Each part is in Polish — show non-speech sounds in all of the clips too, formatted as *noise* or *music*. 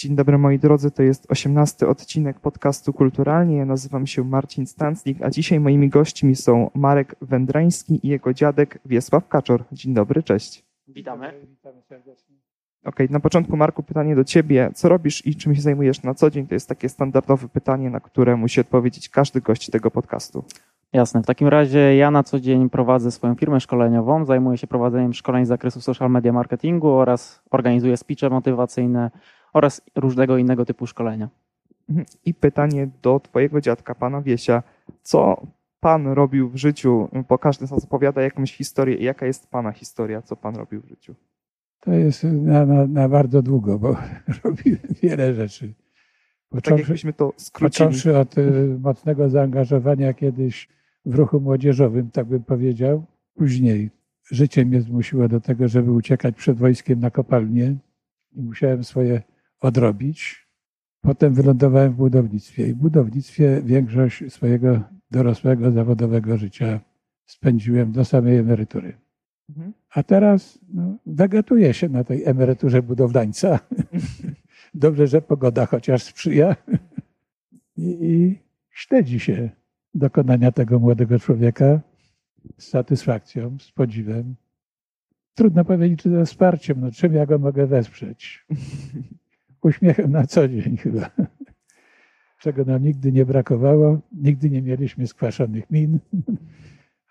Dzień dobry moi drodzy, to jest osiemnasty odcinek podcastu Kulturalnie. Ja nazywam się Marcin Stanclik, a dzisiaj moimi gośćmi są Marek Wędrański i jego dziadek Wiesław Kaczor. Dzień dobry, cześć. Witamy. Witamy serdecznie. Okej, na początku Marku pytanie do ciebie. Co robisz i czym się zajmujesz na co dzień? To jest takie standardowe pytanie, na które musi odpowiedzieć każdy gość tego podcastu. Jasne. W takim razie ja na co dzień prowadzę swoją firmę szkoleniową, zajmuję się prowadzeniem szkoleń z zakresu social media marketingu oraz organizuję speeche motywacyjne oraz różnego innego typu szkolenia. Mhm. I pytanie do twojego dziadka, pana Wiesia. Co pan robił w życiu? Bo każdy z nas opowiada jakąś historię. Jaka jest pana historia? Co pan robił w życiu? To jest na, na, na bardzo długo, bo *laughs* robiłem wiele rzeczy. Tak Począwszy, jakbyśmy to skrócili. począwszy od y, mocnego zaangażowania kiedyś w ruchu młodzieżowym, tak bym powiedział. Później życie mnie zmusiło do tego, żeby uciekać przed wojskiem na kopalnię i musiałem swoje odrobić. Potem wylądowałem w budownictwie i w budownictwie większość swojego dorosłego, zawodowego życia spędziłem do samej emerytury. Mhm. A teraz no, wegetuje się na tej emeryturze budowlańca. *laughs* Dobrze, że pogoda chociaż sprzyja. I, I śledzi się dokonania tego młodego człowieka z satysfakcją, z podziwem. Trudno powiedzieć, czy ze wsparciem. No, czym ja go mogę wesprzeć? *laughs* Uśmiechem na co dzień chyba. Czego nam nigdy nie brakowało. Nigdy nie mieliśmy skwaszonych min.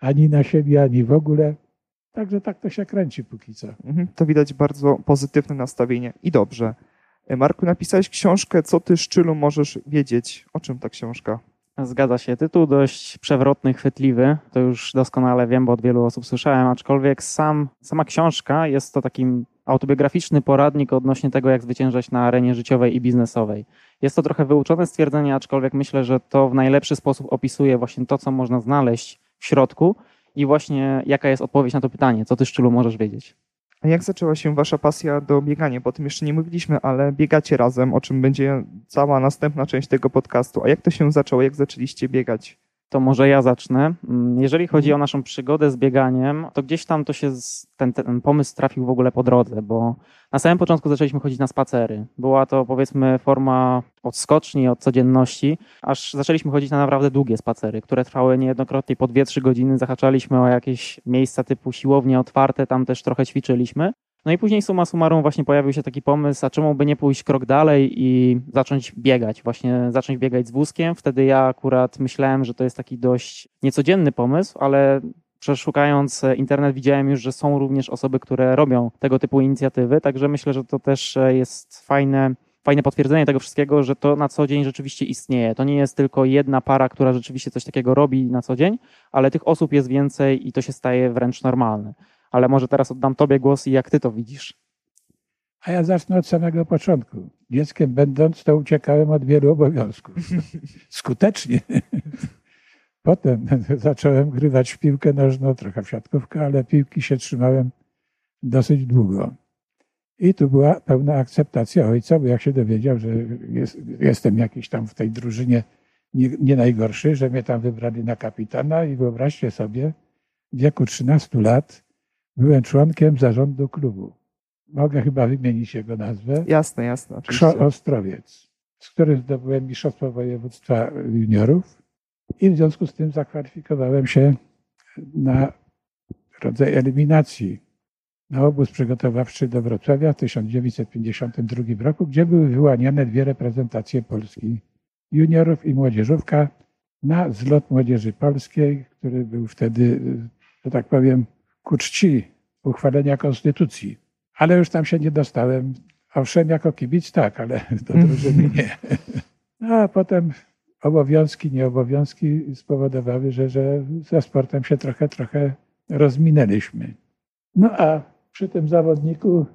Ani na siebie, ani w ogóle. Także tak to się kręci póki co. Mhm, To widać bardzo pozytywne nastawienie i dobrze. Marku, napisałeś książkę Co ty, Szczylu, możesz wiedzieć? O czym ta książka? Zgadza się. Tytuł dość przewrotny, chwytliwy. To już doskonale wiem, bo od wielu osób słyszałem, aczkolwiek sam, sama książka jest to takim autobiograficzny poradnik odnośnie tego, jak zwyciężać na arenie życiowej i biznesowej. Jest to trochę wyuczone stwierdzenie, aczkolwiek myślę, że to w najlepszy sposób opisuje właśnie to, co można znaleźć w środku i właśnie jaka jest odpowiedź na to pytanie, co ty, Szczylu, możesz wiedzieć. A jak zaczęła się wasza pasja do biegania? Bo o tym jeszcze nie mówiliśmy, ale biegacie razem, o czym będzie cała następna część tego podcastu. A jak to się zaczęło? Jak zaczęliście biegać? To może ja zacznę. Mm, Jeżeli chodzi o naszą przygodę z bieganiem, to gdzieś tam to się ten, ten pomysł trafił w ogóle po drodze, bo na samym początku zaczęliśmy chodzić na spacery. Była to powiedzmy forma odskoczni od codzienności, aż zaczęliśmy chodzić na naprawdę długie spacery, które trwały niejednokrotnie po 2-3 godziny. Zahaczaliśmy o jakieś miejsca typu siłownie otwarte, tam też trochę ćwiczyliśmy. No i później summa summarum właśnie pojawił się taki pomysł, a czemu by nie pójść krok dalej i zacząć biegać, właśnie zacząć biegać z wózkiem. Wtedy ja akurat myślałem, że to jest taki dość niecodzienny pomysł, ale przeszukając internet widziałem już, że są również osoby, które robią tego typu inicjatywy, także myślę, że to też jest fajne, fajne potwierdzenie tego wszystkiego, że to na co dzień rzeczywiście istnieje. To nie jest tylko jedna para, która rzeczywiście coś takiego robi na co dzień, ale tych osób jest więcej i to się staje wręcz normalne. Ale może teraz oddam Tobie głos i jak Ty to widzisz? A ja zacznę od samego początku. Dzieckiem będąc, to uciekałem od wielu obowiązków. *laughs* Skutecznie. Potem *laughs* zacząłem grywać w piłkę nożną, trochę w siatkówkę, ale piłki się trzymałem dosyć długo. I tu była pełna akceptacja ojca, bo jak się dowiedział, że jest, jestem jakiś tam w tej drużynie nie, nie najgorszy, że mnie tam wybrali na kapitana i wyobraźcie sobie, w wieku 13 lat byłem członkiem zarządu klubu. Mogę chyba wymienić jego nazwę. Jasne, jasne. Oczywiście. Krzor Ostrowiec, z którym zdobyłem mistrzostwo województwa juniorów i w związku z tym zakwalifikowałem się na rodzaj eliminacji na obóz przygotowawczy do Wrocławia w 1952 roku, gdzie były wyłaniane dwie reprezentacje Polski juniorów i młodzieżówka na zlot młodzieży polskiej, który był wtedy, że tak powiem, ku czci uchwalenia konstytucji. Ale już tam się nie dostałem. Owszem, jako kibic tak, ale *laughs* do drużyny nie. No, a potem obowiązki, nieobowiązki spowodowały, że, że ze sportem się trochę, trochę rozminęliśmy. No a przy tym zawodniku,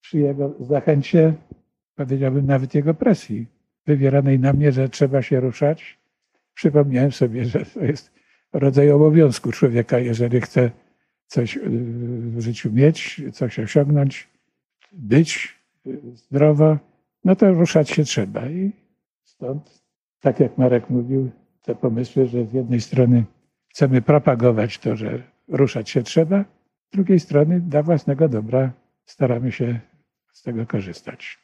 przy jego zachęcie, powiedziałbym nawet jego presji wywieranej na mnie, że trzeba się ruszać, przypomniałem sobie, że to jest rodzaj obowiązku człowieka, jeżeli chce coś w życiu mieć, coś osiągnąć, być zdrowo, no to ruszać się trzeba. I stąd, tak jak Marek mówił, te pomysły, że z jednej strony chcemy propagować to, że ruszać się trzeba, z drugiej strony dla własnego dobra staramy się z tego korzystać.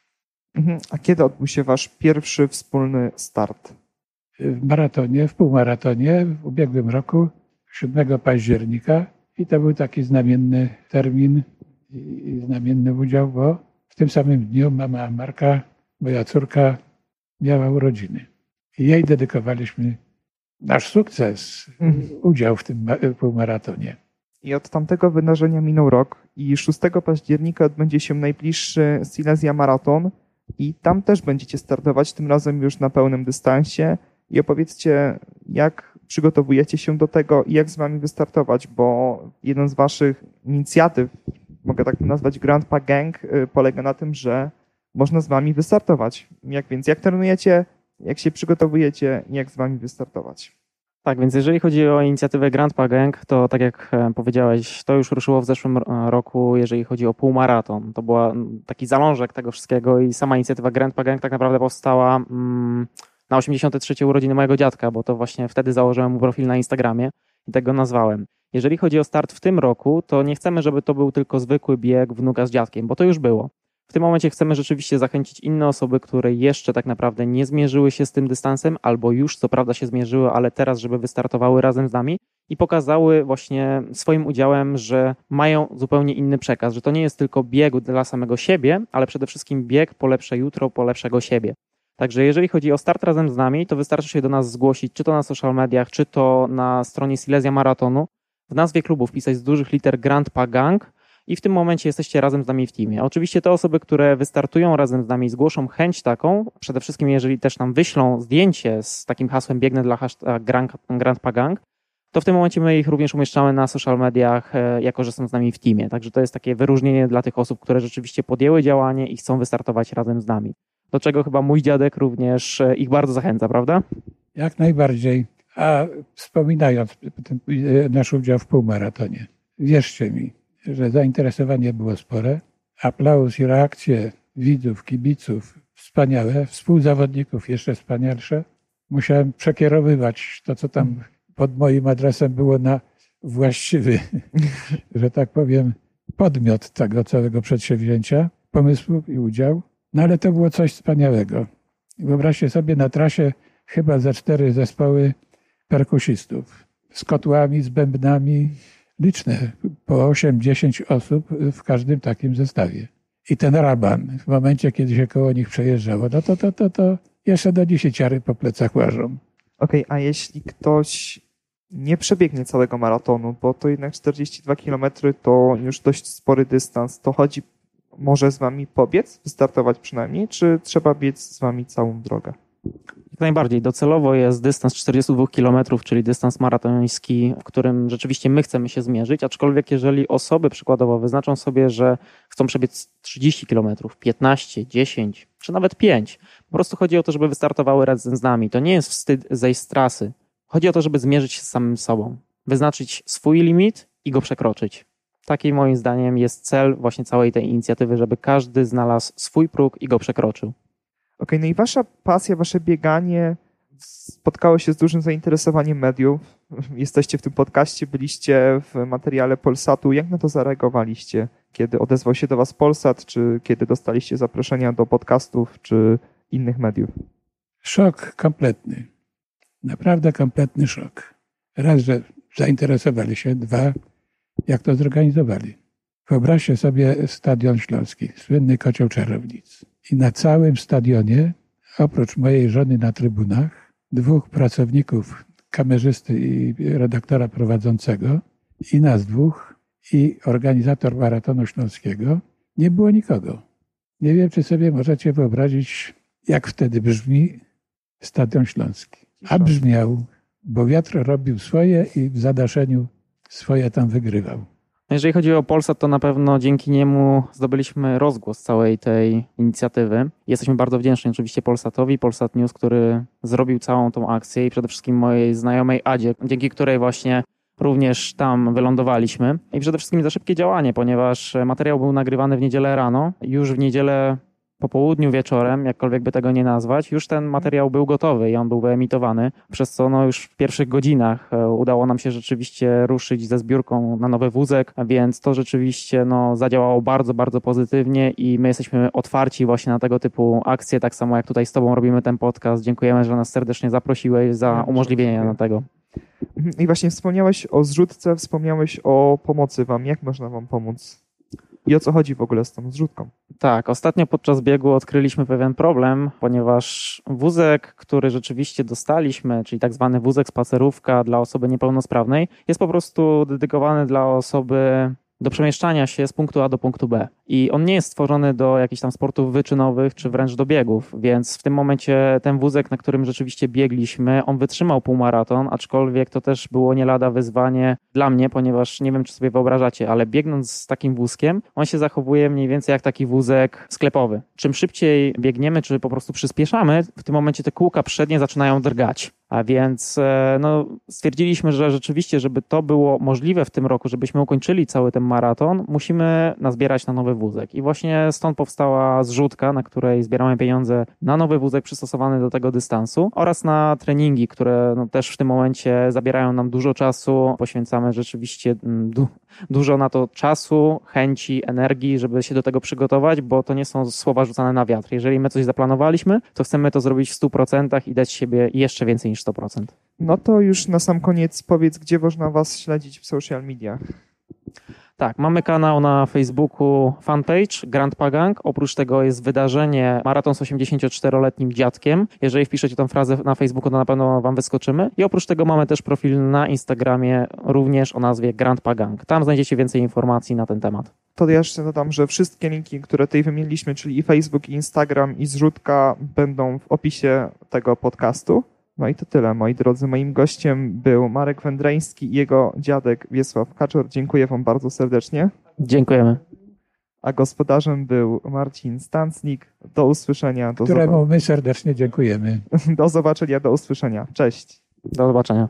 Mhm. A kiedy odbył się wasz pierwszy wspólny start? W maratonie, w półmaratonie w ubiegłym roku, 7 października. I to był taki znamienny termin i znamienny udział, bo w tym samym dniu mama Marka, moja córka, miała urodziny. I jej dedykowaliśmy nasz sukces, Mhm. udział w tym ma- półmaratonie. I od tamtego wydarzenia minął rok i 6 października odbędzie się najbliższy Silesia Maraton i tam też będziecie startować, tym razem już na pełnym dystansie. I opowiedzcie, jak przygotowujecie się do tego i jak z wami wystartować, bo jeden z waszych inicjatyw, mogę tak to nazwać, Grandpa Gang, y, polega na tym, że można z wami wystartować. Jak więc, jak trenujecie, jak się przygotowujecie i jak z wami wystartować? Tak, więc jeżeli chodzi o inicjatywę Grandpa Gang, to tak jak e, powiedziałeś, to już ruszyło w zeszłym e, roku, jeżeli chodzi o półmaraton. To była mm, taki zalążek tego wszystkiego i sama inicjatywa Grandpa Gang tak naprawdę powstała mm, na 83 urodziny mojego dziadka, bo to właśnie wtedy założyłem mu profil na Instagramie i tak go nazwałem. Jeżeli chodzi o start w tym roku, to nie chcemy, żeby to był tylko zwykły bieg wnuka z dziadkiem, bo to już było. W tym momencie chcemy rzeczywiście zachęcić inne osoby, które jeszcze tak naprawdę nie zmierzyły się z tym dystansem, albo już co prawda się zmierzyły, ale teraz, żeby wystartowały razem z nami i pokazały właśnie swoim udziałem, że mają zupełnie inny przekaz, że to nie jest tylko bieg dla samego siebie, ale przede wszystkim bieg po lepsze jutro, po lepszego siebie. Także jeżeli chodzi o start razem z nami, to wystarczy się do nas zgłosić, czy to na social mediach, czy to na stronie Silesia Maratonu. W nazwie klubu wpisać z dużych liter Grandpa Gang i w tym momencie jesteście razem z nami w teamie. Oczywiście te osoby, które wystartują razem z nami, zgłoszą chęć taką, przede wszystkim jeżeli też nam wyślą zdjęcie z takim hasłem biegnę dla hashtag Grand, Grandpa Gang, to w tym momencie my ich również umieszczamy na social mediach, e, jako że są z nami w teamie. Także to jest takie wyróżnienie dla tych osób, które rzeczywiście podjęły działanie i chcą wystartować razem z nami. Do czego chyba mój dziadek również e, ich bardzo zachęca, prawda? Jak najbardziej. A wspominając e, nasz udział w półmaratonie, wierzcie mi, że zainteresowanie było spore. Aplauz i reakcje widzów, kibiców wspaniałe, współzawodników jeszcze wspanialsze. Musiałem przekierowywać to, co tam pod moim adresem było na właściwy, *laughs* że tak powiem, podmiot tego całego przedsięwzięcia, pomysłu i udział. No ale to było coś wspaniałego. Wyobraźcie sobie na trasie chyba ze cztery zespoły perkusistów z kotłami, z bębnami, liczne, po 8-10 osób w każdym takim zestawie. I ten raban, w momencie, kiedy się koło nich przejeżdżało, no to, to, to, to jeszcze do dzisiaj ciary po plecach łażą. Okej, a jeśli ktoś nie przebiegnie całego maratonu, bo to jednak 42 km to już dość spory dystans, to chodzi, może z wami pobiec, wystartować przynajmniej, czy trzeba biec z wami całą drogę? Jak najbardziej. Docelowo jest dystans 42 km, czyli dystans maratoński, w którym rzeczywiście my chcemy się zmierzyć, aczkolwiek jeżeli osoby przykładowo wyznaczą sobie, że chcą przebiec 30 km, 15, 10 czy nawet 5, po prostu chodzi o to, żeby wystartowały razem z nami. To nie jest wstyd zejść z trasy. Chodzi o to, żeby zmierzyć się z samym sobą, wyznaczyć swój limit i go przekroczyć. Taki moim zdaniem jest cel właśnie całej tej inicjatywy, żeby każdy znalazł swój próg i go przekroczył. Okej, no i wasza pasja, wasze bieganie spotkało się z dużym zainteresowaniem mediów. *laughs* Jesteście w tym podcaście, byliście w materiale Polsatu. Jak na to zareagowaliście? Kiedy odezwał się do was Polsat, czy kiedy dostaliście zaproszenia do podcastów, czy innych mediów? Szok kompletny. Naprawdę kompletny szok. Raz, że zainteresowali się, dwa, jak to zorganizowali. Wyobraźcie sobie Stadion Śląski, słynny kocioł czarownic. I na całym stadionie, oprócz mojej żony na trybunach, dwóch pracowników, kamerzysty i redaktora prowadzącego, i nas dwóch, i organizator maratonu śląskiego, nie było nikogo. Nie wiem, czy sobie możecie wyobrazić, jak wtedy brzmi Stadion Śląski. A brzmiał, bo wiatr robił swoje i w zadaszeniu swoje tam wygrywał. No Jeżeli chodzi o Polsat, to na pewno dzięki niemu zdobyliśmy rozgłos całej tej inicjatywy. Jesteśmy bardzo wdzięczni oczywiście Polsatowi, Polsat News, który zrobił całą tą akcję i przede wszystkim mojej znajomej Adzie, dzięki której właśnie również tam wylądowaliśmy. I przede wszystkim za szybkie działanie, ponieważ materiał był nagrywany w niedzielę rano. Już w niedzielę po południu, wieczorem, jakkolwiek by tego nie nazwać, już ten materiał był gotowy i on był wyemitowany, przez co no już w pierwszych godzinach e, udało nam się rzeczywiście ruszyć ze zbiórką na nowy wózek, więc to rzeczywiście no, zadziałało bardzo, bardzo pozytywnie i my jesteśmy otwarci właśnie na tego typu akcje, tak samo jak tutaj z Tobą robimy ten podcast. Dziękujemy, że nas serdecznie zaprosiłeś za umożliwienie nam tego. Mhm. I właśnie wspomniałeś o zrzutce, wspomniałeś o pomocy wam. Jak można wam pomóc? I o co chodzi w ogóle z tą zrzutką? Tak, ostatnio podczas biegu odkryliśmy pewien problem, ponieważ wózek, który rzeczywiście dostaliśmy, czyli tak zwany wózek spacerówka dla osoby niepełnosprawnej, jest po prostu dedykowany dla osoby do przemieszczania się z punktu A do punktu B. I on nie jest stworzony do jakichś tam sportów wyczynowych czy wręcz do biegów, więc w tym momencie ten wózek, na którym rzeczywiście biegliśmy, on wytrzymał półmaraton, aczkolwiek to też było nie lada wyzwanie dla mnie, ponieważ nie wiem, czy sobie wyobrażacie, ale biegnąc z takim wózkiem, on się zachowuje mniej więcej jak taki wózek sklepowy. Czym szybciej biegniemy, czy po prostu przyspieszamy, w tym momencie te kółka przednie zaczynają drgać. A więc e, no, stwierdziliśmy, że rzeczywiście, żeby to było możliwe w tym roku, żebyśmy ukończyli cały ten maraton, musimy nazbierać na nowy wózek. I właśnie stąd powstała zrzutka, na której zbieramy pieniądze na nowy wózek przystosowany do tego dystansu oraz na treningi, które no, też w tym momencie zabierają nam dużo czasu. Poświęcamy rzeczywiście mm, du dużo na to czasu, chęci, energii, żeby się do tego przygotować, bo to nie są słowa rzucane na wiatr. Jeżeli my coś zaplanowaliśmy, to chcemy to zrobić w 100% i dać siebie jeszcze więcej niż 100%. No to już na sam koniec powiedz, gdzie można Was śledzić w social mediach. Tak, mamy kanał na Facebooku, fanpage Grand Pagang. Oprócz tego jest wydarzenie Maraton z 84-letnim dziadkiem. Jeżeli wpiszecie tą frazę na Facebooku, to na pewno wam wyskoczymy. I oprócz tego mamy też profil na Instagramie również o nazwie Grand Pagang. Tam znajdziecie więcej informacji na ten temat. To ja jeszcze dodam, że wszystkie linki, które tutaj wymieniliśmy, czyli i Facebook, i Instagram, i zrzutka będą w opisie tego podcastu. No i to tyle, moi drodzy. Moim gościem był Marek Wędreński i jego dziadek Wiesław Kaczor. Dziękuję Wam bardzo serdecznie. Dziękujemy. A gospodarzem był Marcin Stancnik. Do usłyszenia. Do któremu my serdecznie dziękujemy. *laughs* Do zobaczenia, do usłyszenia. Cześć. Do zobaczenia.